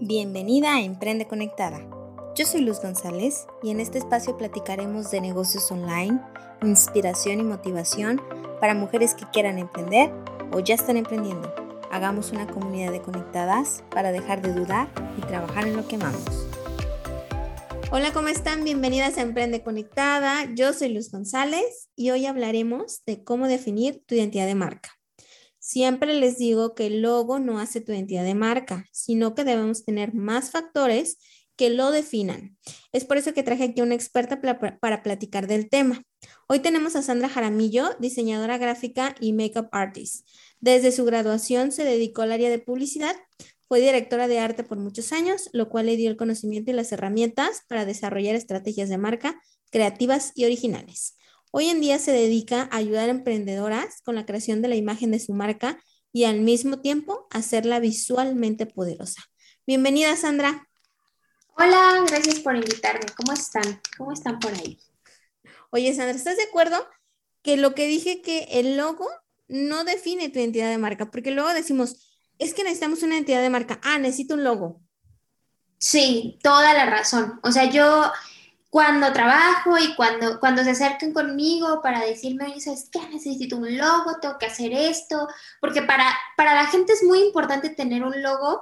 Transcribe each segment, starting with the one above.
Bienvenida a Emprende Conectada. Yo soy Luz González y en este espacio platicaremos de negocios online, inspiración y motivación para mujeres que quieran emprender o ya están emprendiendo. Hagamos una comunidad de conectadas para dejar de dudar y trabajar en lo que amamos. Hola, ¿cómo están? Bienvenidas a Emprende Conectada. Yo soy Luz González y hoy hablaremos de cómo definir tu identidad de marca. Siempre les digo que el logo no hace tu identidad de marca, sino que debemos tener más factores que lo definan. Es por eso que traje aquí una experta para platicar del tema. Hoy tenemos a Sandra Jaramillo, diseñadora gráfica y makeup artist. Desde su graduación se dedicó al área de publicidad, fue directora de arte por muchos años, lo cual le dio el conocimiento y las herramientas para desarrollar estrategias de marca creativas y originales. Hoy en día se dedica a ayudar a emprendedoras con la creación de la imagen de su marca y al mismo tiempo hacerla visualmente poderosa. Bienvenida, Sandra. Hola, gracias por invitarme. ¿Cómo están? ¿Cómo están por ahí? Oye, Sandra, ¿estás de acuerdo que lo que dije que el logo no define tu identidad de marca? Porque luego decimos, es que necesitamos una identidad de marca. Ah, necesito un logo. Sí, toda la razón. O sea, yo cuando trabajo y cuando, cuando se acercan conmigo para decirme, ¿sabes qué? Necesito un logo, tengo que hacer esto, porque para, para la gente es muy importante tener un logo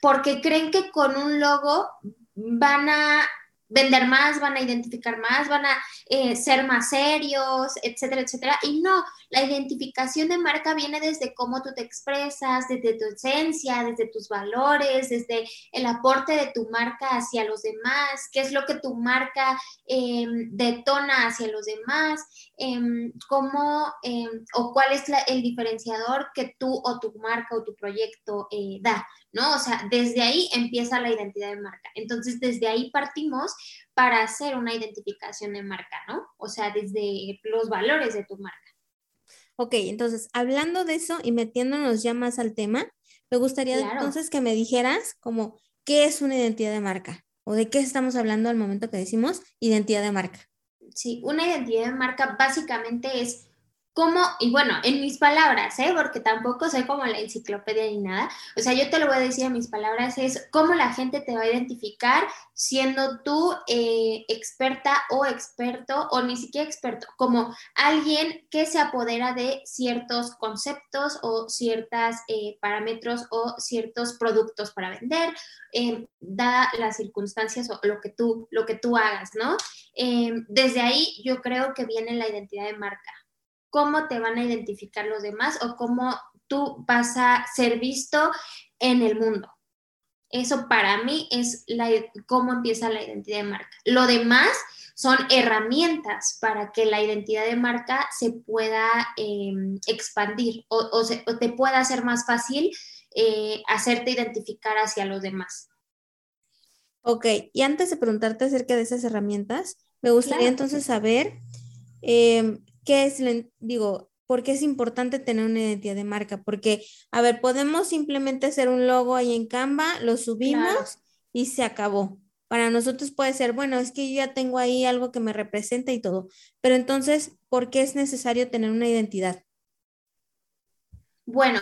porque creen que con un logo van a vender más, van a identificar más, van a eh, ser más serios, etcétera, etcétera. Y no, la identificación de marca viene desde cómo tú te expresas, desde tu esencia, desde tus valores, desde el aporte de tu marca hacia los demás, qué es lo que tu marca em, detona hacia los demás, em, cómo em, o cuál es el diferenciador que tú o tu marca o tu proyecto eh, da. ¿no? O sea, desde ahí empieza la identidad de marca. Entonces, desde ahí partimos para hacer una identificación de marca, ¿no? O sea, desde los valores de tu marca. Ok, entonces, hablando de eso y metiéndonos ya más al tema, me gustaría entonces que me dijeras como, ¿qué es una identidad de marca? ¿O de qué estamos hablando al momento que decimos identidad de marca? Sí, una identidad de marca básicamente es cómo, y bueno, en mis palabras, ¿eh? porque tampoco soy como la enciclopedia ni nada, o sea, yo te lo voy a decir en mis palabras, es cómo la gente te va a identificar siendo tú eh, experta o experto, o ni siquiera experto, como alguien que se apodera de ciertos conceptos o ciertos eh, parámetros o ciertos productos para vender, eh, dadas las circunstancias o lo que tú, lo que tú hagas, ¿no? desde ahí yo creo que viene la identidad de marca cómo te van a identificar los demás o cómo tú vas a ser visto en el mundo. Eso para mí es la, cómo empieza la identidad de marca. Lo demás son herramientas para que la identidad de marca se pueda em, expandir o, te pueda hacer más fácil eh, hacerte identificar hacia los demás. Ok, y antes de preguntarte acerca de esas herramientas, me gustaría entonces saber em, ¿qué es, digo, por qué es importante tener una identidad de marca? Porque, a ver, podemos simplemente hacer un logo ahí en Canva, lo subimos y se acabó. Para nosotros puede ser, bueno, es que yo ya tengo ahí algo que me representa y todo, pero entonces, ¿por qué es necesario tener una identidad? Bueno,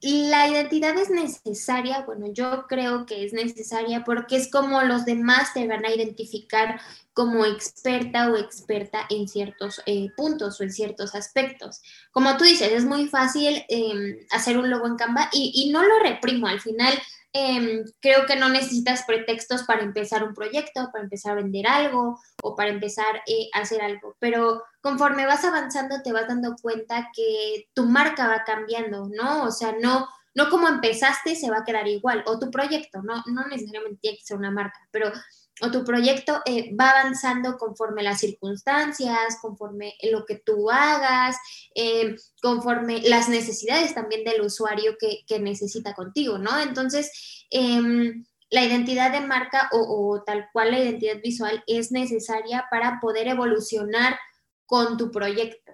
la identidad es necesaria, bueno, yo creo que es necesaria porque es como los demás te van a identificar como experta o experta en ciertos eh, puntos o en ciertos aspectos. Como tú dices, es muy fácil em, hacer un logo en Canva y, no lo reprimo, al final Em, creo que no necesitas pretextos para empezar un proyecto, para empezar a vender algo o para empezar eh, a hacer algo, pero conforme vas avanzando te vas dando cuenta que tu marca va cambiando, ¿no? O sea, no, no como empezaste se va a quedar igual, o tu proyecto, no, no necesariamente tiene que ser una marca, pero o tu proyecto eh, va avanzando conforme las circunstancias, conforme lo que tú hagas, eh, conforme las necesidades también del usuario que, necesita contigo, ¿no? Entonces, em, la identidad de marca o, tal cual la identidad visual es necesaria para poder evolucionar con tu proyecto,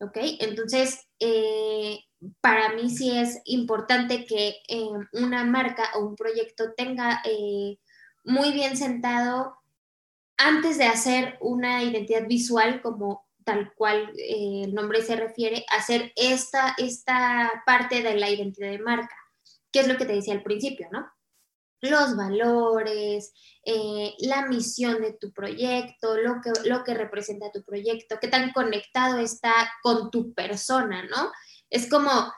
¿ok? Entonces, eh, para mí sí es importante que una marca o un proyecto tenga muy bien sentado antes de hacer una identidad visual como tal cual eh, el nombre se refiere, hacer esta, esta parte de la identidad de marca, que es lo que te decía al principio, ¿no? los valores, eh, la misión de tu proyecto, lo que, lo que representa tu proyecto, qué tan conectado está con tu persona, ¿no? Es como,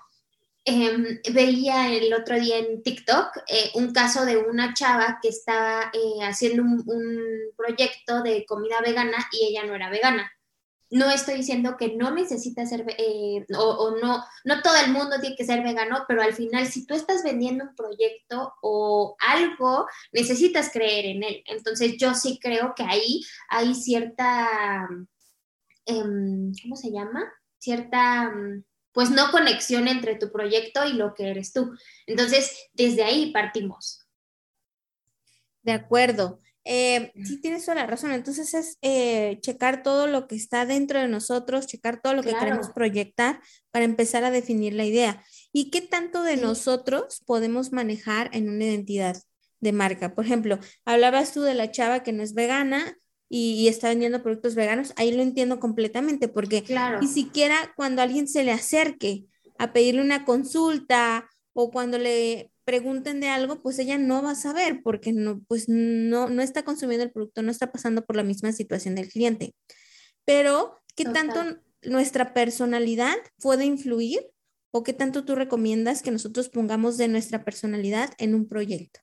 em, veía el otro día en TikTok eh, un caso de una chava que estaba eh, haciendo un proyecto de comida vegana y ella no era vegana no estoy diciendo que no necesitas ser, eh, o, no, no todo el mundo tiene que ser vegano, pero al final si tú estás vendiendo un proyecto o algo, necesitas creer en él. Entonces yo sí creo que ahí hay cierta, em, ¿cómo se llama? Cierta, pues no conexión entre tu proyecto y lo que eres tú. Entonces, desde ahí partimos. De acuerdo. Eh, sí, tienes toda la razón. Entonces es eh, checar todo lo que está dentro de nosotros, checar todo lo que queremos proyectar para empezar a definir la idea. ¿Y qué tanto de nosotros podemos manejar en una identidad de marca? Por ejemplo, hablabas tú de la chava que no es vegana y, está vendiendo productos veganos. Ahí lo entiendo completamente porque ni siquiera cuando alguien se le acerque a pedirle una consulta o cuando le pregunten de algo, pues ella no va a saber porque no, pues no, no está consumiendo el producto, no está pasando por la misma situación del cliente. Pero, ¿qué tanto nuestra personalidad puede influir o qué tanto tú recomiendas que nosotros pongamos de nuestra personalidad en un proyecto?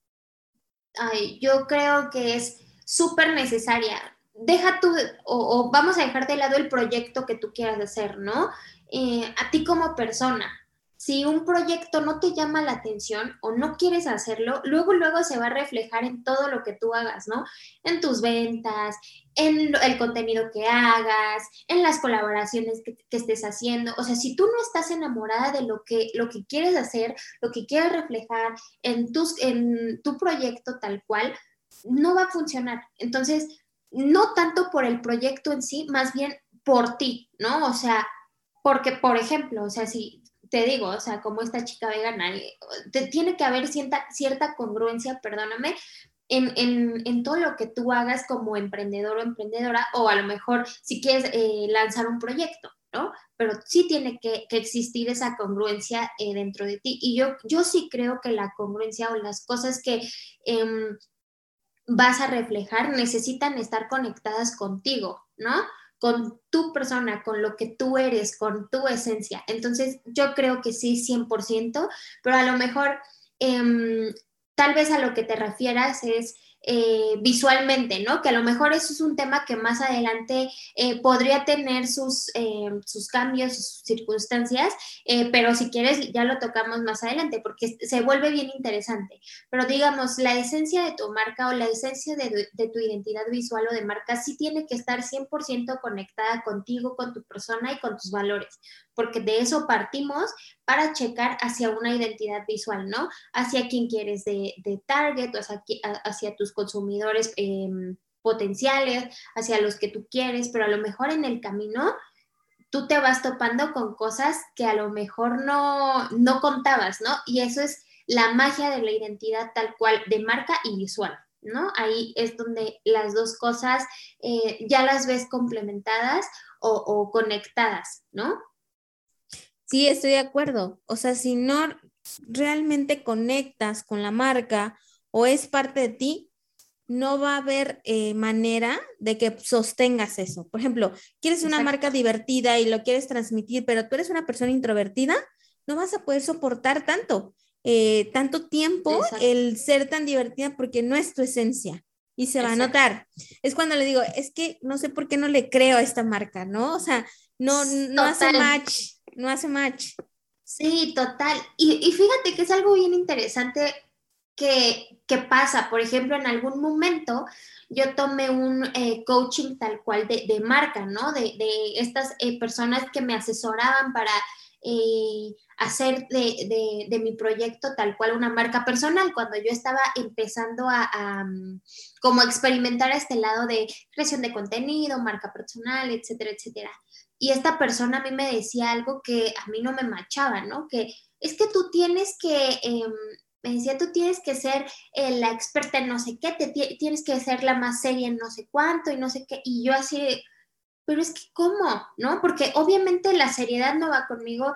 Ay, yo creo que es súper necesaria. Deja tú, o, vamos a dejar de lado el proyecto que tú quieras hacer, ¿no? Eh, a ti como persona, si un proyecto no te llama la atención o no quieres hacerlo, luego, luego se va a reflejar en todo lo que tú hagas, ¿no? En tus ventas, en el contenido que hagas, en las colaboraciones que, estés haciendo. O sea, si tú no estás enamorada de lo que, lo que quieres hacer, lo que quieres reflejar en, tus, en tu proyecto tal cual, no va a funcionar. Entonces, no tanto por el proyecto en sí, más bien por ti, ¿no? O sea, porque, por ejemplo, o sea, si, te digo, o sea, como esta chica vegana, eh, te, tiene que haber cierta, cierta congruencia, perdóname, en, todo lo que tú hagas como emprendedor o emprendedora, o a lo mejor si quieres eh, lanzar un proyecto, ¿no? Pero sí tiene que, existir esa congruencia eh, dentro de ti. Y yo, yo sí creo que la congruencia o las cosas que em, vas a reflejar necesitan estar conectadas contigo, ¿no? con tu persona, con lo que tú eres, con tu esencia. Entonces, yo creo que sí, 100%, pero a lo mejor, em, tal vez a lo que te refieras es eh, visualmente, ¿no? Que a lo mejor eso es un tema que más adelante eh, podría tener sus, eh, sus cambios, sus circunstancias, pero si quieres ya lo tocamos más adelante porque se vuelve bien interesante. Pero digamos, la esencia de tu marca o la esencia de, de tu identidad visual o de marca sí tiene que estar 100% conectada contigo, con tu persona y con tus valores porque de eso partimos para checar hacia una identidad visual, ¿no? Hacia quien quieres de, target, o hacia, hacia tus consumidores em, potenciales, hacia los que tú quieres, pero a lo mejor en el camino tú te vas topando con cosas que a lo mejor no, no contabas, ¿no? Y eso es la magia de la identidad tal cual de marca y visual. ¿no? Ahí es donde las dos cosas eh, ya las ves complementadas o, conectadas, ¿no? Sí, estoy de acuerdo. O sea, si no realmente conectas con la marca o es parte de ti, no va a haber eh, manera de que sostengas eso. Por ejemplo, quieres una marca divertida y lo quieres transmitir, pero tú eres una persona introvertida, no vas a poder soportar tanto, eh, tanto tiempo el ser tan divertida porque no es tu esencia y se va a notar. Es cuando le digo, es que no sé por qué no le creo a esta marca, ¿no? O sea, no, no hace match no hace match. Sí, total. Y, fíjate que es algo bien interesante que, pasa. Por ejemplo, en algún momento yo tomé un eh, coaching tal cual de, marca, ¿no? De, estas eh, personas que me asesoraban para eh, hacer de, mi proyecto tal cual una marca personal, cuando yo estaba empezando a, a, mm, como experimentar este lado de creación de contenido, marca personal, etcétera, etcétera y esta persona a mí me decía algo que a mí no me machaba, ¿no? Que es que tú tienes que, em, me decía, tú tienes que ser eh, la experta en no sé qué, te, tienes que ser la más seria en no sé cuánto y no sé qué, y yo así, pero es que ¿cómo? ¿No? Porque obviamente la seriedad no va conmigo,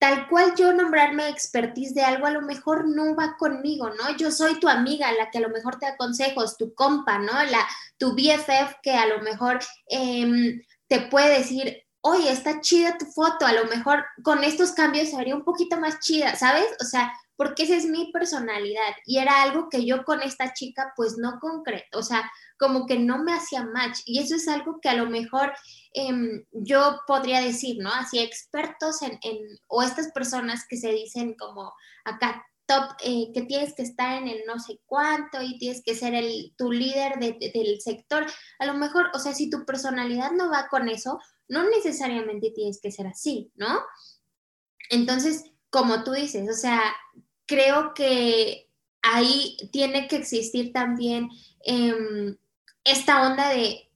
tal cual yo nombrarme expertise de algo a lo mejor no va conmigo, ¿no? Yo soy tu amiga, la que a lo mejor te da consejos, tu compa, ¿no? La, tu BFF que a lo mejor em, te puede decir, oye, está chida tu foto, a lo mejor con estos cambios se haría un poquito más chida, ¿sabes? O sea, porque esa es mi personalidad y era algo que yo con esta chica pues no concreto, o sea, como que no me hacía match y eso es algo que a lo mejor em, yo podría decir, ¿no? Así expertos en, o estas personas que se dicen como acá top, eh, que tienes que estar en el no sé cuánto y tienes que ser el, tu líder del sector, a lo mejor, o sea, si tu personalidad no va con eso, no necesariamente tienes que ser así, ¿no? Entonces, como tú dices, o sea, creo que ahí tiene que existir también em, esta onda de,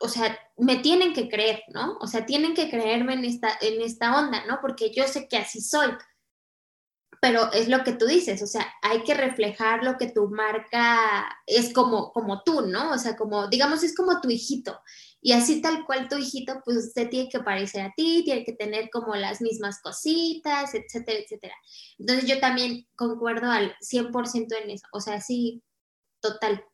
o sea, me tienen que creer, ¿no? O sea, tienen que creerme en esta, en esta onda, ¿no? Porque yo sé que así soy. Pero es lo que tú dices, o sea, hay que reflejar lo que tu marca es como, como tú, ¿no? O sea, como, digamos, es como tu hijito. Y así tal cual tu hijito, pues usted tiene que parecer a ti, tiene que tener como las mismas cositas, etcétera, etcétera. Entonces yo también concuerdo al 100% en eso, o sea, sí, total.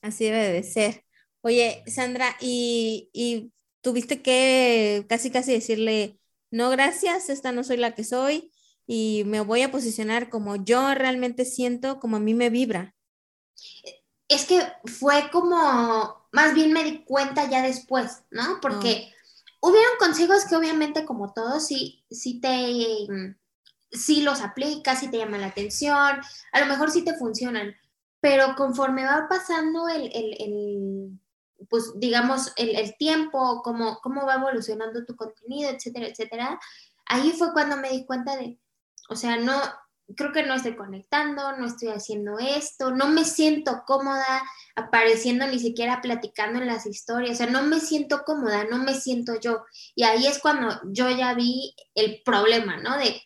Así debe de ser. Oye, Sandra, y, y tuviste que casi casi decirle, no, gracias, esta no soy la que soy y me voy a posicionar como yo realmente siento, como a mí me vibra. Es que fue como más bien me di cuenta ya después, ¿no? Porque hubieron consejos que obviamente como todos sí, sí te, sí los aplicas, sí te llaman la atención, a lo mejor sí te funcionan, pero conforme va pasando el, el, el pues digamos, el, el tiempo, cómo, cómo va evolucionando tu contenido, etcétera, etcétera, ahí fue cuando me di cuenta de, o sea, no, creo que no estoy conectando, no estoy haciendo esto, no me siento cómoda apareciendo ni siquiera platicando en las historias, o sea, no me siento cómoda, no me siento yo. Y ahí es cuando yo ya vi el problema, ¿no? De,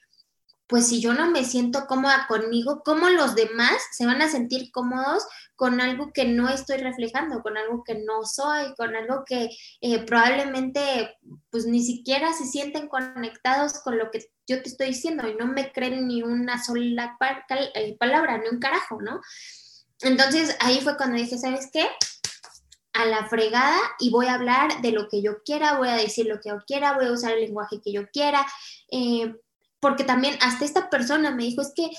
pues si yo no me siento cómoda conmigo, ¿cómo los demás se van a sentir cómodos con algo que no estoy reflejando, con algo que no soy, con algo que eh, probablemente pues ni siquiera se sienten conectados con lo que yo te estoy diciendo y no me creen ni una sola eh, palabra, ni un carajo, ¿no? Entonces ahí fue cuando dije, ¿sabes qué? A la fregada y voy a hablar de lo que yo quiera, voy a decir lo que yo quiera, voy a usar el lenguaje que yo quiera, eh, porque también hasta esta persona me dijo, es que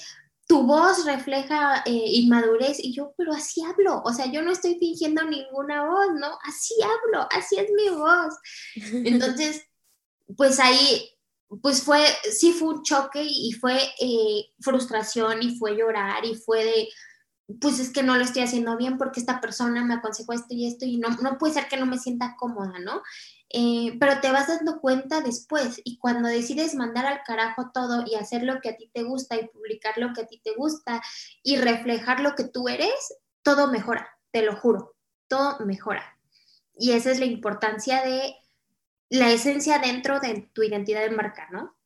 tu voz refleja eh, inmadurez y yo, pero así hablo, o sea, yo no estoy fingiendo ninguna voz, ¿no? Así hablo, así es mi voz. Entonces, pues ahí pues fue, sí fue un choque y fue eh, frustración y fue llorar y fue de, pues es que no lo estoy haciendo bien porque esta persona me aconsejó esto y esto y no, no puede ser que no me sienta cómoda, ¿no? Eh, pero te vas dando cuenta después y cuando decides mandar al carajo todo y hacer lo que a ti te gusta y publicar lo que a ti te gusta y reflejar lo que tú eres, todo mejora, te lo juro, todo mejora. Y esa es la importancia de la esencia dentro de tu identidad de marca, ¿no?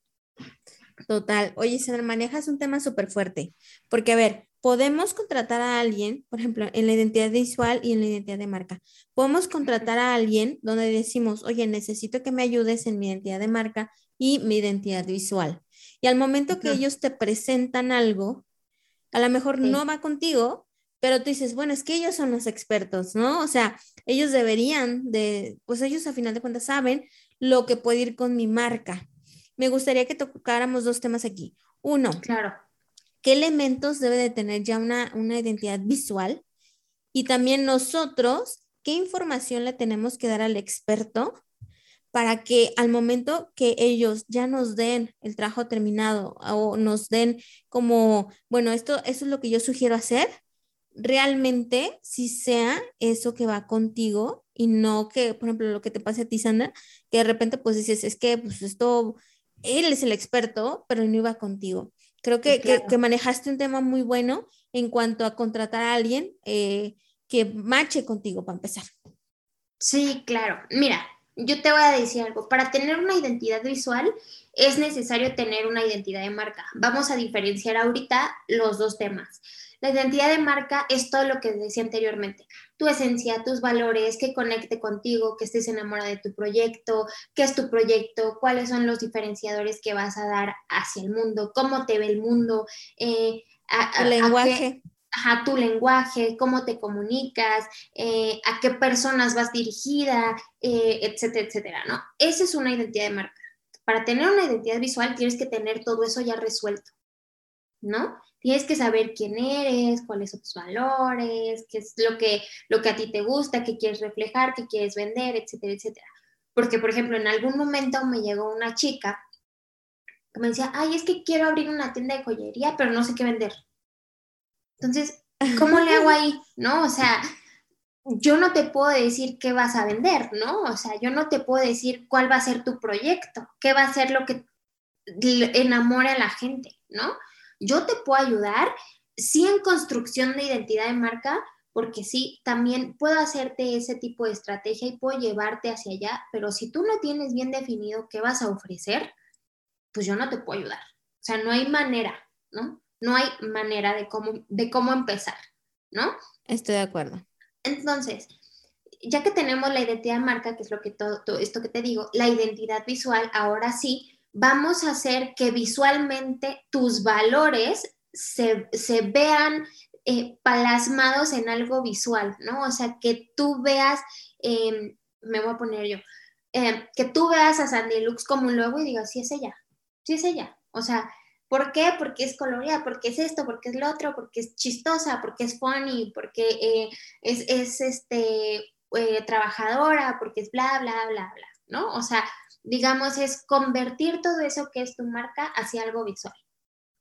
Total. Oye, Sandra, manejas un tema súper fuerte, porque a ver, podemos contratar a alguien, por ejemplo, en la identidad visual y en la identidad de marca. Podemos contratar a alguien donde decimos, oye, necesito que me ayudes en mi identidad de marca y mi identidad visual. Y al momento que ellos te presentan algo, a lo mejor no va contigo, pero tú dices, bueno, es que ellos son los expertos, ¿no? O sea, ellos deberían de, pues ellos a final de cuentas saben lo que puede ir con mi marca. Me gustaría que tocáramos dos temas aquí. Uno, claro. ¿Qué elementos debe de tener ya una, una identidad visual? Y también nosotros, ¿qué información le tenemos que dar al experto para que al momento que ellos ya nos den el trabajo terminado o nos den como, bueno, esto, esto es lo que yo sugiero hacer, realmente si sea eso que va contigo y no que, por ejemplo, lo que te pase a ti, Sandra, que de repente pues dices, es que pues esto, él es el experto, pero no iba contigo. Creo que, que, manejaste un tema muy bueno en cuanto a contratar a alguien eh, que mache contigo para empezar. Sí, claro. Mira, yo te voy a decir algo. Para tener una identidad visual es necesario tener una identidad de marca. Vamos a diferenciar ahorita los dos temas. La identidad de marca es todo lo que decía anteriormente, tu esencia, tus valores, que conecte contigo, que estés enamorada de tu proyecto, qué es tu proyecto, cuáles son los diferenciadores que vas a dar hacia el mundo, cómo te ve el mundo, eh, el lenguaje. A tu lenguaje, cómo te comunicas, eh, a qué personas vas dirigida, eh, etcétera, etcétera, ¿no? Esa es una identidad de marca. Para tener una identidad visual tienes que tener todo eso ya resuelto, ¿no? Tienes que saber quién eres, cuáles son tus valores, qué es lo que, lo que a ti te gusta, qué quieres reflejar, qué quieres vender, etcétera, etcétera. Porque, por ejemplo, en algún momento me llegó una chica que me decía, ay, es que quiero abrir una tienda de joyería, pero no sé qué vender. Entonces, ¿cómo le hago ahí? ¿No? O sea, yo no te puedo decir qué vas a vender, ¿no? O sea, yo no te puedo decir cuál va a ser tu proyecto, qué va a ser lo que enamore a la gente, ¿no? Yo te puedo ayudar, sí en construcción de identidad de marca, porque sí, también puedo hacerte ese tipo de estrategia y puedo llevarte hacia allá, pero si tú no tienes bien definido qué vas a ofrecer, pues yo no te puedo ayudar. O sea, no hay manera, ¿no? No hay manera de cómo, de cómo empezar, ¿no? Estoy de acuerdo. Entonces, ya que tenemos la identidad de marca, que es lo que todo, esto que te digo, la identidad visual, ahora sí, vamos a hacer que visualmente tus valores se, vean eh, plasmados en algo visual, ¿no? O sea, que tú veas, em, me voy a poner yo, em, que tú veas a Sandy Lux como un logo y digas, sí es ella, sí es ella. O sea, ¿por qué? Porque es colorida, porque es esto, porque es lo otro, porque es chistosa, porque es funny, porque eh, es, es, este, eh, trabajadora, porque es bla, bla, bla, bla, ¿no? O sea, digamos, es convertir todo eso que es tu marca hacia algo visual,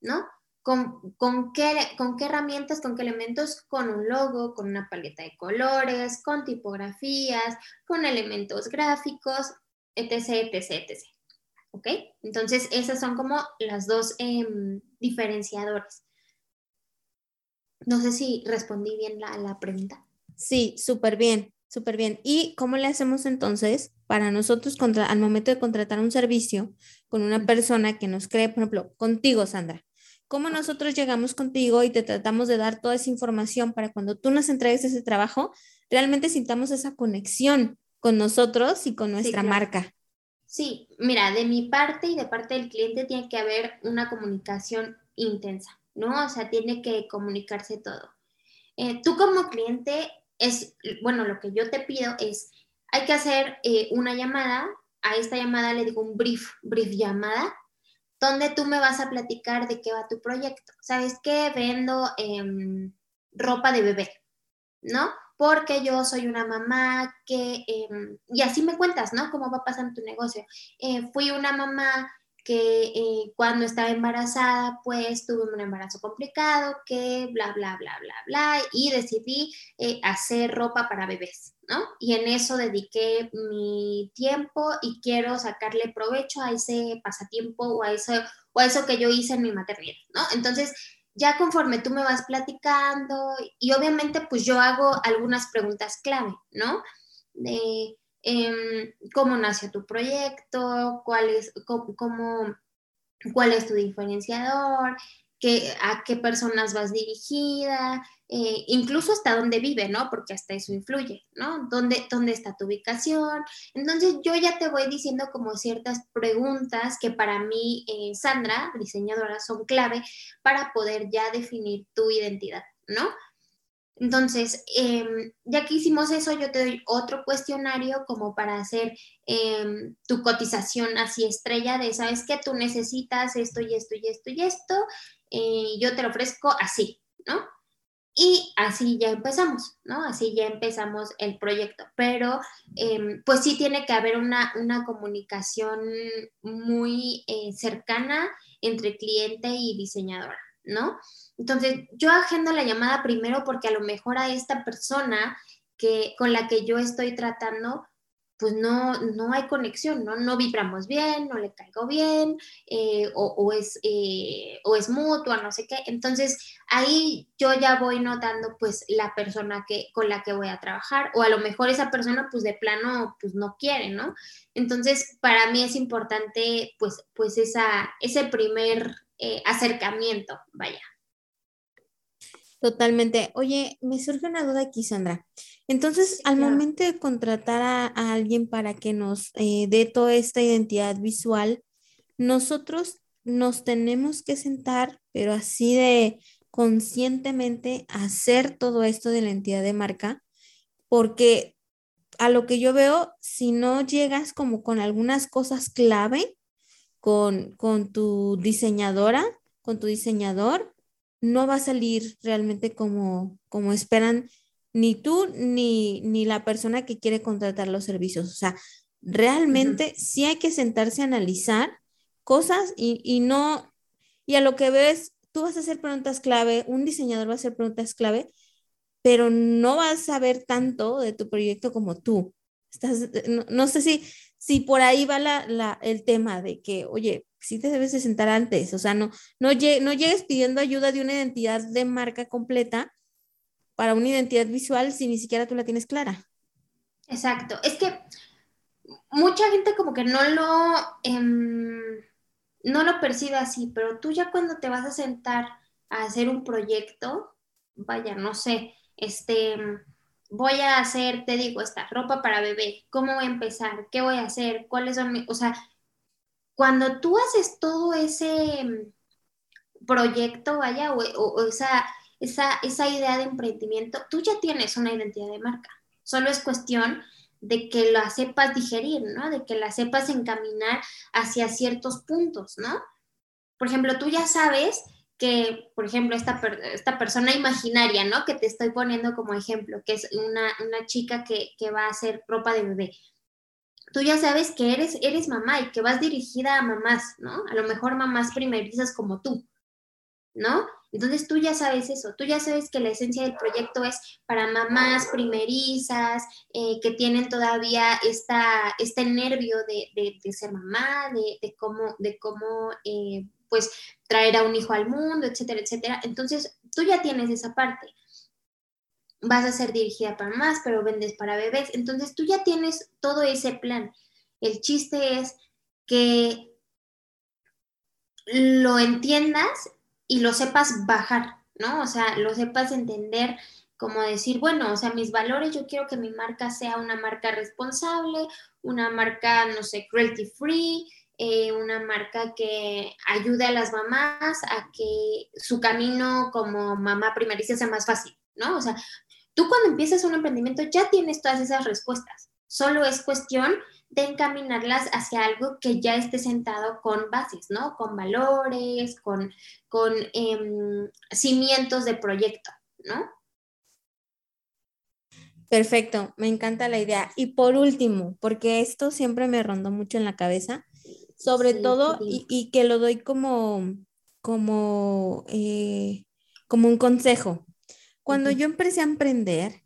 ¿no? ¿Con, qué, ¿Con qué herramientas, con qué elementos? Con un logo, con una paleta de colores, con tipografías, con elementos gráficos, etc., etc., etc. ¿Ok? Entonces, esas son como las dos em, diferenciadores. No sé si respondí bien la, la pregunta. Sí, súper bien. Súper bien. ¿Y cómo le hacemos entonces para nosotros contra, al momento de contratar un servicio con una persona que nos cree, por ejemplo, contigo, Sandra? ¿Cómo nosotros llegamos contigo y te tratamos de dar toda esa información para cuando tú nos entregues ese trabajo, realmente sintamos esa conexión con nosotros y con nuestra marca? Sí, mira, de mi parte y de parte del cliente tiene que haber una comunicación intensa, ¿no? O sea, tiene que comunicarse todo. Eh, tú como cliente es, bueno, lo que yo te pido es, hay que hacer eh, una llamada, a esta llamada le digo un brief, brief llamada, donde tú me vas a platicar de qué va tu proyecto. ¿Sabes qué? Vendo em, ropa de bebé, ¿no? Porque yo soy una mamá que, em, y así me cuentas, ¿no? Cómo va pasando tu negocio. Eh, fui una mamá que eh, cuando estaba embarazada, pues tuve un embarazo complicado, que bla, bla, bla, bla, bla, y decidí eh, hacer ropa para bebés, ¿no? Y en eso dediqué mi tiempo y quiero sacarle provecho a ese pasatiempo o a eso, o a eso que yo hice en mi maternidad, ¿no? Entonces, ya conforme tú me vas platicando, y obviamente pues yo hago algunas preguntas clave, ¿no? De, Em, cómo nació tu proyecto, cuál es, cómo, cuál es tu diferenciador, qué, a qué personas vas dirigida, eh, incluso hasta dónde vive, ¿no? Porque hasta eso influye, ¿no? ¿Dónde, ¿Dónde está tu ubicación? Entonces yo ya te voy diciendo como ciertas preguntas que para mí, eh, Sandra, diseñadora, son clave para poder ya definir tu identidad, ¿no? Entonces, em, ya que hicimos eso, yo te doy otro cuestionario como para hacer em, tu cotización así estrella de, ¿sabes qué? Tú necesitas esto y esto y esto y esto, eh, yo te lo ofrezco así, ¿no? Y así ya empezamos, ¿no? Así ya empezamos el proyecto. Pero em, pues sí tiene que haber una, una comunicación muy eh, cercana entre cliente y diseñadora, ¿no? Entonces, yo agendo la llamada primero porque a lo mejor a esta persona que, con la que yo estoy tratando, pues no, no hay conexión, ¿no? No vibramos bien, no le caigo bien, eh, o, es, eh, o es mutua, no sé qué. Entonces, ahí yo ya voy notando, pues, la persona que, con la que voy a trabajar, o a lo mejor esa persona, pues, de plano, pues, no quiere, ¿no? Entonces, para mí es importante, pues, pues esa, ese primer eh, acercamiento, vaya. Totalmente. Oye, me surge una duda aquí, Sandra. Entonces, al momento de contratar a, alguien para que nos eh, dé toda esta identidad visual, nosotros nos tenemos que sentar, pero así de conscientemente hacer todo esto de la entidad de marca, porque a lo que yo veo, si no llegas como con algunas cosas clave con, con tu diseñadora, con tu diseñador, no va a salir realmente como, como esperan ni tú ni, ni la persona que quiere contratar los servicios. O sea, realmente sí hay que sentarse a analizar cosas y, y, no, y a lo que ves, tú vas a hacer preguntas clave, un diseñador va a hacer preguntas clave, pero no vas a saber tanto de tu proyecto como tú. Estás, no, sé si, si por ahí va la, el tema de que, oye, sí te debes de sentar antes, o sea, no, no, no llegues pidiendo ayuda de una identidad de marca completa para una identidad visual si ni siquiera tú la tienes clara. Exacto, es que mucha gente como que no lo, em, no lo percibe así, pero tú ya cuando te vas a sentar a hacer un proyecto, vaya, no sé, este, voy a hacer, te digo, esta ropa para bebé, ¿cómo voy a empezar? ¿Qué voy a hacer? ¿Cuáles son mis, o sea, cuando tú haces todo ese mm, proyecto, vaya, o, esa, esa, esa idea de emprendimiento, tú ya tienes una identidad de marca. Solo es cuestión de que la sepas digerir, ¿no? De que la sepas encaminar hacia ciertos puntos, ¿no? Por ejemplo, tú ya sabes que, por ejemplo, esta, esta persona imaginaria, ¿no? Que te estoy poniendo como ejemplo, que es una, una chica que, que, va a hacer ropa de bebé tú ya sabes que eres, eres mamá y que vas dirigida a mamás, ¿no? A lo mejor mamás primerizas como tú, ¿no? Entonces tú ya sabes eso, tú ya sabes que la esencia del proyecto es para mamás primerizas, eh, que tienen todavía esta, este nervio de, de, ser mamá, de, de cómo, de cómo eh, pues traer a un hijo al mundo, etcétera, etcétera. Entonces tú ya tienes esa parte vas a ser dirigida para más, pero vendes para bebés. Entonces tú ya tienes todo ese plan. El chiste es que lo entiendas y lo sepas bajar, ¿no? O sea, lo sepas entender como decir, bueno, o sea, mis valores, yo quiero que mi marca sea una marca responsable, una marca, no sé, cruelty free, eh, una marca que ayude a las mamás a que su camino como mamá primeriza sea más fácil, ¿no? O sea, Tú cuando empiezas un emprendimiento ya tienes todas esas respuestas. Solo es cuestión de encaminarlas hacia algo que ya esté sentado con bases, ¿no? Con valores, con, con em, cimientos de proyecto, ¿no? Perfecto, me encanta la idea. Y por último, porque esto siempre me rondó mucho en la cabeza, sobre todo, y, que lo doy como, como, eh, como un consejo. Cuando yo empecé a emprender,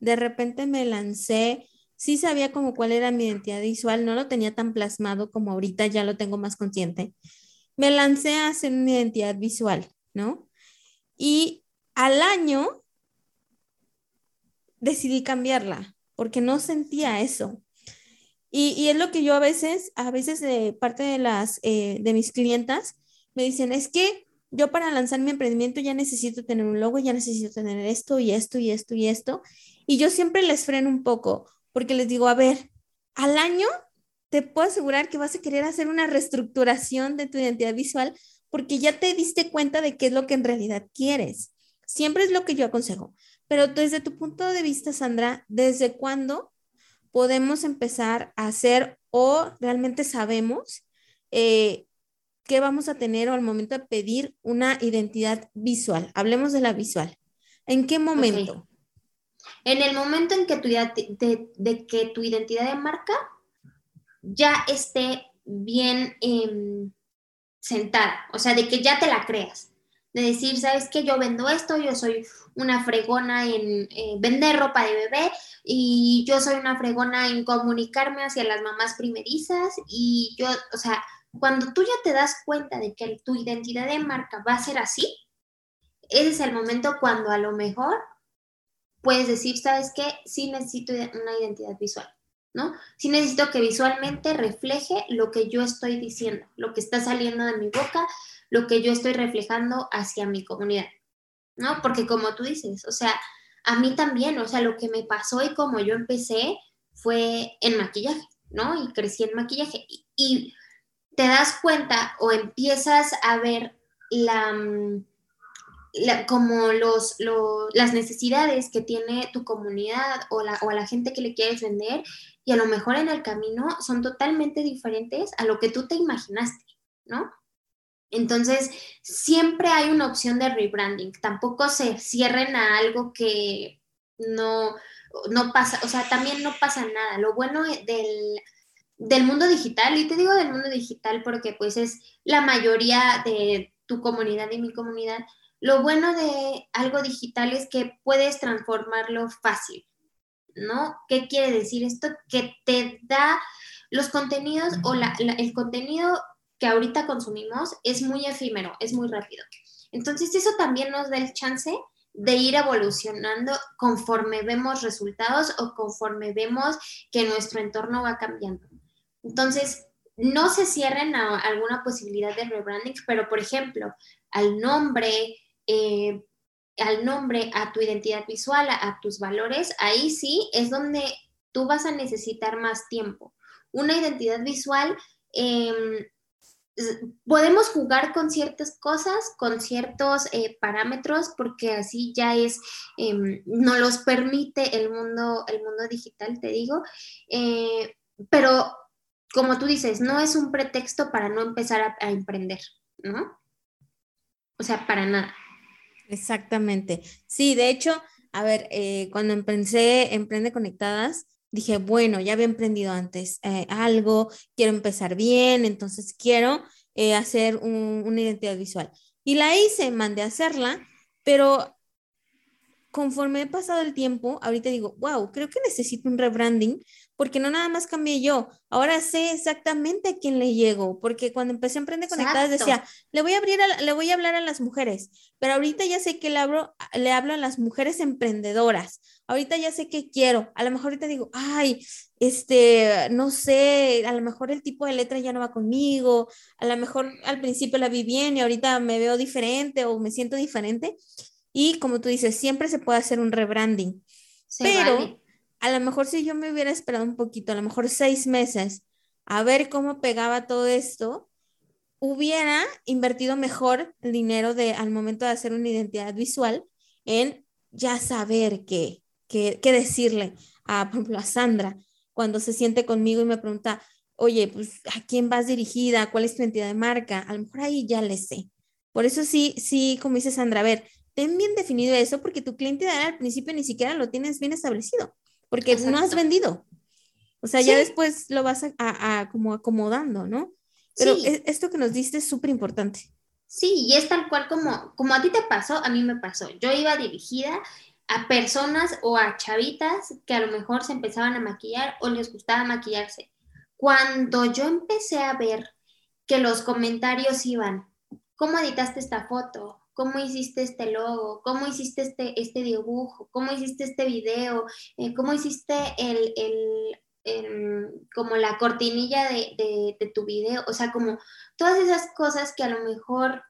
de repente me lancé, sí sabía como cuál era mi identidad visual, no lo tenía tan plasmado como ahorita, ya lo tengo más consciente. Me lancé a hacer una identidad visual, ¿no? Y al año decidí cambiarla porque no sentía eso. Y, es lo que yo a veces, a veces de parte de las, eh, de mis clientas, me dicen, es que yo para lanzar mi emprendimiento ya necesito tener un logo, ya necesito tener esto y esto y esto y esto. Y yo siempre les freno un poco porque les digo, a ver, al año te puedo asegurar que vas a querer hacer una reestructuración de tu identidad visual porque ya te diste cuenta de qué es lo que en realidad quieres. Siempre es lo que yo aconsejo. Pero desde tu punto de vista, Sandra, ¿desde cuándo podemos empezar a hacer o realmente sabemos eh, qué vamos a tener al momento de pedir una identidad visual. Hablemos de la visual. ¿En qué momento? En el momento en que tu, de, que tu identidad de marca ya esté bien em, sentada, o sea, de que ya te la creas, de decir, ¿sabes qué? Yo vendo esto, yo soy una fregona en eh, vender ropa de bebé y yo soy una fregona en comunicarme hacia las mamás primerizas y yo, o sea, cuando tú ya te das cuenta de que tu identidad de marca va a ser así, ese es el momento cuando a lo mejor puedes decir, ¿sabes qué? Sí necesito una identidad visual, ¿no? Sí necesito que visualmente refleje lo que yo estoy diciendo, lo que está saliendo de mi boca, lo que yo estoy reflejando hacia mi comunidad. ¿no? Porque como tú dices, o sea, a mí también, o sea, lo que me pasó y como yo empecé fue en maquillaje, ¿no? Y crecí en maquillaje. Y, te das cuenta o empiezas a ver la, mm, como los, las necesidades que tiene tu comunidad o, la, o a la gente que le quieres vender y a lo mejor en el camino son totalmente diferentes a lo que tú te imaginaste, ¿no? Entonces, siempre hay una opción de rebranding. Tampoco se cierren a algo que no, no pasa, o sea, también no pasa nada. Lo bueno del, del mundo digital, y te digo del mundo digital porque pues es la mayoría de tu comunidad y mi comunidad, lo bueno de algo digital es que puedes transformarlo fácil, ¿no? ¿Qué quiere decir esto? Que te da los contenidos o el contenido que ahorita consumimos es muy efímero, es muy rápido. Entonces eso también nos da el chance de ir evolucionando conforme vemos resultados o conforme vemos que nuestro entorno va cambiando. Entonces, no se cierren a alguna posibilidad de rebranding, pero por ejemplo, al nombre, eh, al nombre, a tu identidad visual, a, tus valores, ahí sí es donde tú vas a necesitar más tiempo. Una identidad visual em, podemos jugar con ciertas cosas, con ciertos eh, parámetros, porque así ya es, eh, no los permite el mundo, el mundo digital, te digo, eh, pero como tú dices, no es un pretexto para no empezar a, a emprender, ¿no? O sea, para nada. Exactamente. Sí, de hecho, a ver, eh, cuando empecé Emprende Conectadas, dije, bueno, ya había emprendido antes eh, algo, quiero empezar bien, entonces quiero eh, hacer una identidad visual. Y la hice, mandé a hacerla, pero conforme he pasado el tiempo, ahorita digo, wow, creo que necesito un rebranding, porque no nada más cambié yo, ahora sé exactamente a quién le llego, porque cuando empecé a Emprende Conectadas decía, le voy a abrir, le voy a hablar a las mujeres, pero ahorita ya sé que le hablo, le hablo a las mujeres emprendedoras, ahorita ya sé qué quiero, a lo mejor ahorita digo, ay, este, no sé, a lo mejor el tipo de letra ya no va conmigo, a lo mejor al principio la vi bien y ahorita me veo diferente o me siento diferente, y como tú dices, siempre se puede hacer un rebranding. pero a lo mejor si yo me hubiera esperado un poquito, a lo mejor seis meses, a ver cómo pegaba todo esto, hubiera invertido mejor el dinero de, al momento de hacer una identidad visual en ya saber qué, qué, qué decirle a, por ejemplo, a Sandra cuando se siente conmigo y me pregunta, oye, pues, ¿a quién vas dirigida? ¿Cuál es tu identidad de marca? A lo mejor ahí ya le sé. Por eso sí, sí, como dice Sandra, a ver, ten bien definido eso porque tu cliente al principio ni siquiera lo tienes bien establecido, porque no has vendido. O sea, ya después lo vas a, como acomodando, ¿no? Pero esto que nos diste es súper importante. Sí, y es tal cual como, como a ti te pasó, a mí me pasó. Yo iba dirigida a personas o a chavitas que a lo mejor se empezaban a maquillar o les gustaba maquillarse. Cuando yo empecé a ver que los comentarios iban, ¿cómo editaste esta foto? cómo hiciste este logo, cómo hiciste este, este dibujo, cómo hiciste este video, eh, cómo hiciste el, el, como la cortinilla de, de, tu video, o sea, como todas esas cosas que a lo mejor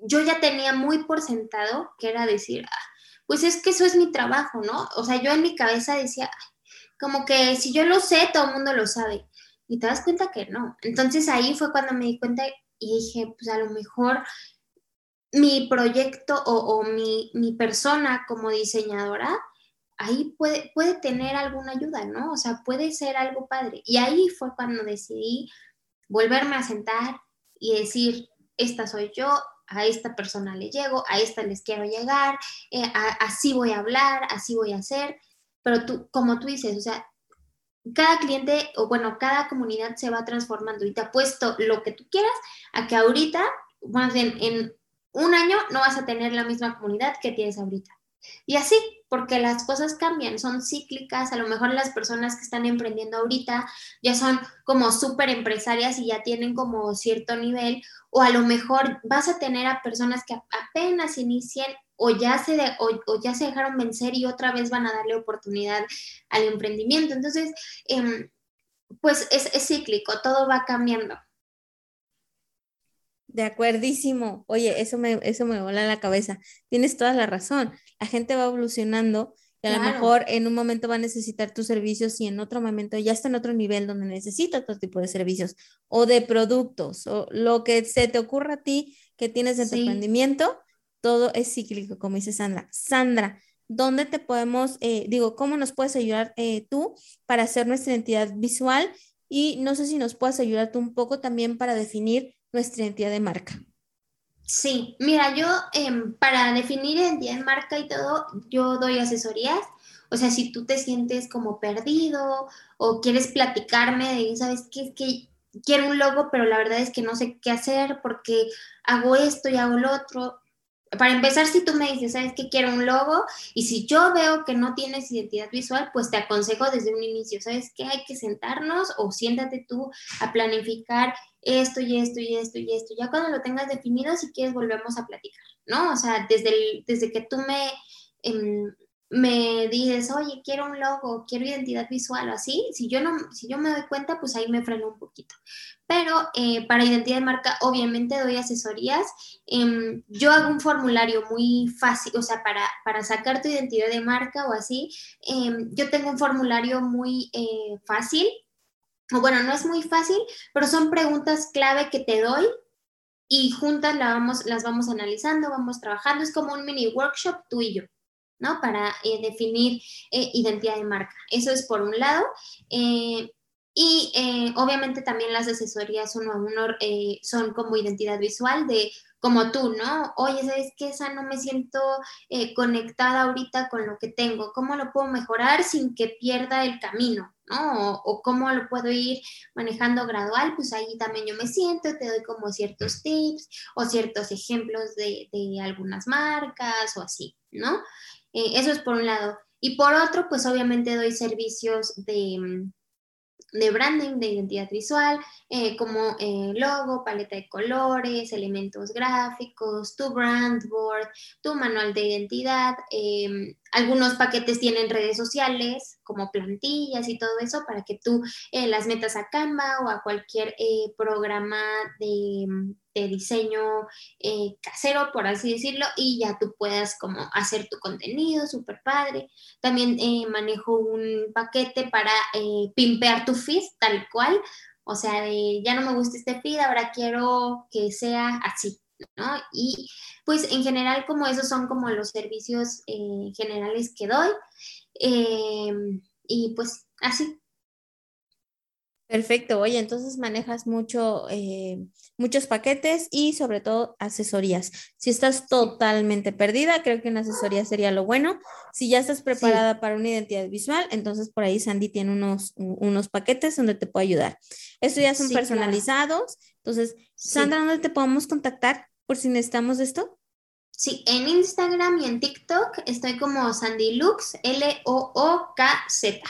yo ya tenía muy por sentado, que era decir, ah, pues es que eso es mi trabajo, ¿no? O sea, yo en mi cabeza decía, como que si yo lo sé, todo el mundo lo sabe. Y te das cuenta que no. Entonces ahí fue cuando me di cuenta y dije, pues a lo mejor mi proyecto o, mi, persona como diseñadora, ahí puede, puede tener alguna ayuda, ¿no? O sea, puede ser algo padre. Y ahí fue cuando decidí volverme a sentar y decir, esta soy yo, a esta persona le llego, a esta les quiero llegar, eh, así voy a hablar, así voy a hacer. Pero tú, como tú dices, o sea, cada cliente o bueno, cada comunidad se va transformando y te puesto lo que tú quieras a que ahorita, más bien en un año no vas a tener la misma comunidad que tienes ahorita. Y así, porque las cosas cambian, son cíclicas, a lo mejor las personas que están emprendiendo ahorita ya son como súper empresarias y ya tienen como cierto nivel, o a lo mejor vas a tener a personas que apenas inician o ya se, o, ya se dejaron vencer y otra vez van a darle oportunidad al emprendimiento. Entonces, em, pues es, cíclico, todo va cambiando. De acuerdísimo. Oye, eso me, eso me la cabeza. Tienes toda la razón. La gente va evolucionando y a lo mejor en un momento va a necesitar tus servicios y en otro momento ya está en otro nivel donde necesita otro tipo de servicios o de productos o lo que se te ocurra a ti que tienes en tu emprendimiento, todo es cíclico, como dice Sandra. Sandra, ¿dónde te podemos, eh, digo, cómo nos puedes ayudar eh, tú para hacer nuestra identidad visual? Y no sé si nos puedes ayudar tú un poco también para definir nuestra identidad de marca. Sí, mira, yo em, para definir identidad de marca y todo, yo doy asesorías. O sea, si tú te sientes como perdido o quieres platicarme de, ¿sabes qué? Es que quiero un logo, pero la verdad es que no sé qué hacer porque hago esto y hago lo otro para empezar, si tú me dices, ¿sabes que quiero un logo? Y si yo veo que no tienes identidad visual, pues te aconsejo desde un inicio, ¿sabes qué? Hay que sentarnos o siéntate tú a planificar esto y esto y esto y esto. Ya cuando lo tengas definido, si quieres, volvemos a platicar, ¿no? O sea, desde, desde que tú me, em, me dices, oye, quiero un logo, quiero identidad visual o así, si yo, no, si yo me doy cuenta, pues ahí me freno un poquito. Pero eh, para identidad de marca, obviamente doy asesorías. Em, yo hago un formulario muy fácil, o sea, para, para sacar tu identidad de marca o así, em, yo tengo un formulario muy eh, fácil, bueno, no es muy fácil, pero son preguntas clave que te doy y juntas vamos, las vamos analizando, vamos trabajando. Es como un mini workshop tú y yo. ¿No? Para eh, definir eh, identidad de marca. Eso es por un lado. Eh, y obviamente también las asesorías uno a uno son como identidad visual de como tú, ¿no? Oye, ¿sabes qué? Esa no me siento conectada ahorita con lo que tengo. ¿Cómo lo puedo mejorar sin que pierda el camino? ¿no? O, cómo lo puedo ir manejando gradual, pues ahí también yo me siento, te doy como ciertos tips o ciertos ejemplos de, de algunas marcas o así, ¿no? Eh, eso es por un lado. Y por otro, pues obviamente doy servicios de, mm, de branding, de identidad visual, eh, como eh, logo, paleta de colores, elementos gráficos, tu brand board, tu manual de identidad. Em, algunos paquetes tienen redes sociales, como plantillas y todo eso, para que tú las metas a Canva o a cualquier programa de diseño eh, casero, por así decirlo, y ya tú puedas como hacer tu contenido, súper padre. También eh, manejo un paquete para eh, pimpear tu feed tal cual, o sea, ya no me gusta este feed, ahora quiero que sea así, ¿no? Y pues en general como esos son como los servicios generales que doy. y pues así, Perfecto, oye, entonces manejas mucho, eh, muchos paquetes y sobre todo asesorías. Si estás totalmente perdida, creo que una asesoría sería lo bueno. Si ya estás preparada para una identidad visual, entonces por ahí Sandy tiene unos, unos paquetes donde te puede ayudar. Estos ya son personalizados. Entonces, Sandra, ¿dónde te podemos contactar por si necesitamos esto? Sí, en Instagram y en TikTok estoy como Sandy Lux, L-O-O-K-Z.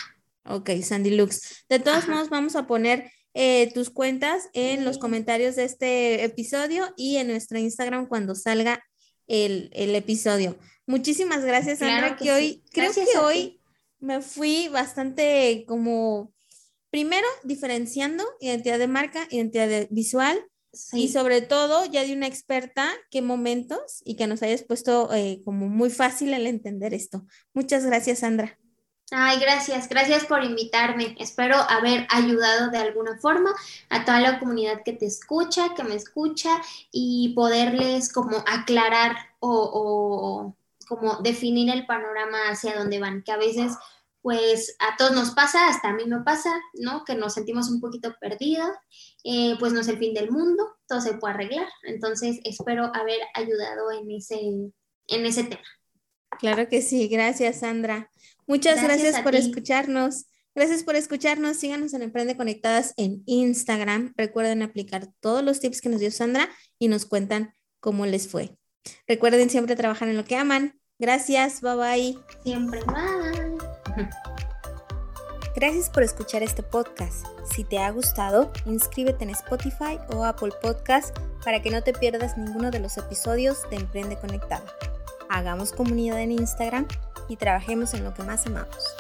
Ok, Sandy Lux. De todos modos, vamos a poner eh, tus cuentas en los comentarios de este episodio y en nuestro Instagram cuando salga el, episodio. Muchísimas gracias, Sandra, que, hoy, creo que hoy me fui bastante como, primero, diferenciando identidad de marca, identidad visual, Y sobre todo, ya de una experta, qué momentos y que nos hayas puesto eh, como muy fácil el entender esto. Muchas gracias, Sandra. Ay, gracias, gracias por invitarme. Espero haber ayudado de alguna forma a toda la comunidad que te escucha, que me escucha y poderles como aclarar o, como definir el panorama hacia dónde van, que a veces pues a todos nos pasa, hasta a mí me pasa, ¿no? Que nos sentimos un poquito perdidos, eh, pues no es el fin del mundo, todo se puede arreglar. Entonces espero haber ayudado en ese, en ese tema. Claro que sí, gracias Sandra. Muchas gracias, por escucharnos. Gracias por escucharnos. Síganos en Emprende Conectadas en Instagram. Recuerden aplicar todos los tips que nos dio Sandra y nos cuentan cómo les fue. Recuerden siempre trabajar en lo que aman. Gracias, bye bye. Siempre bye. Gracias por escuchar este podcast. Si te ha gustado, inscríbete en Spotify o Apple Podcast para que no te pierdas ninguno de los episodios de Emprende Conectada. Hagamos comunidad en Instagram y trabajemos en lo que más amamos.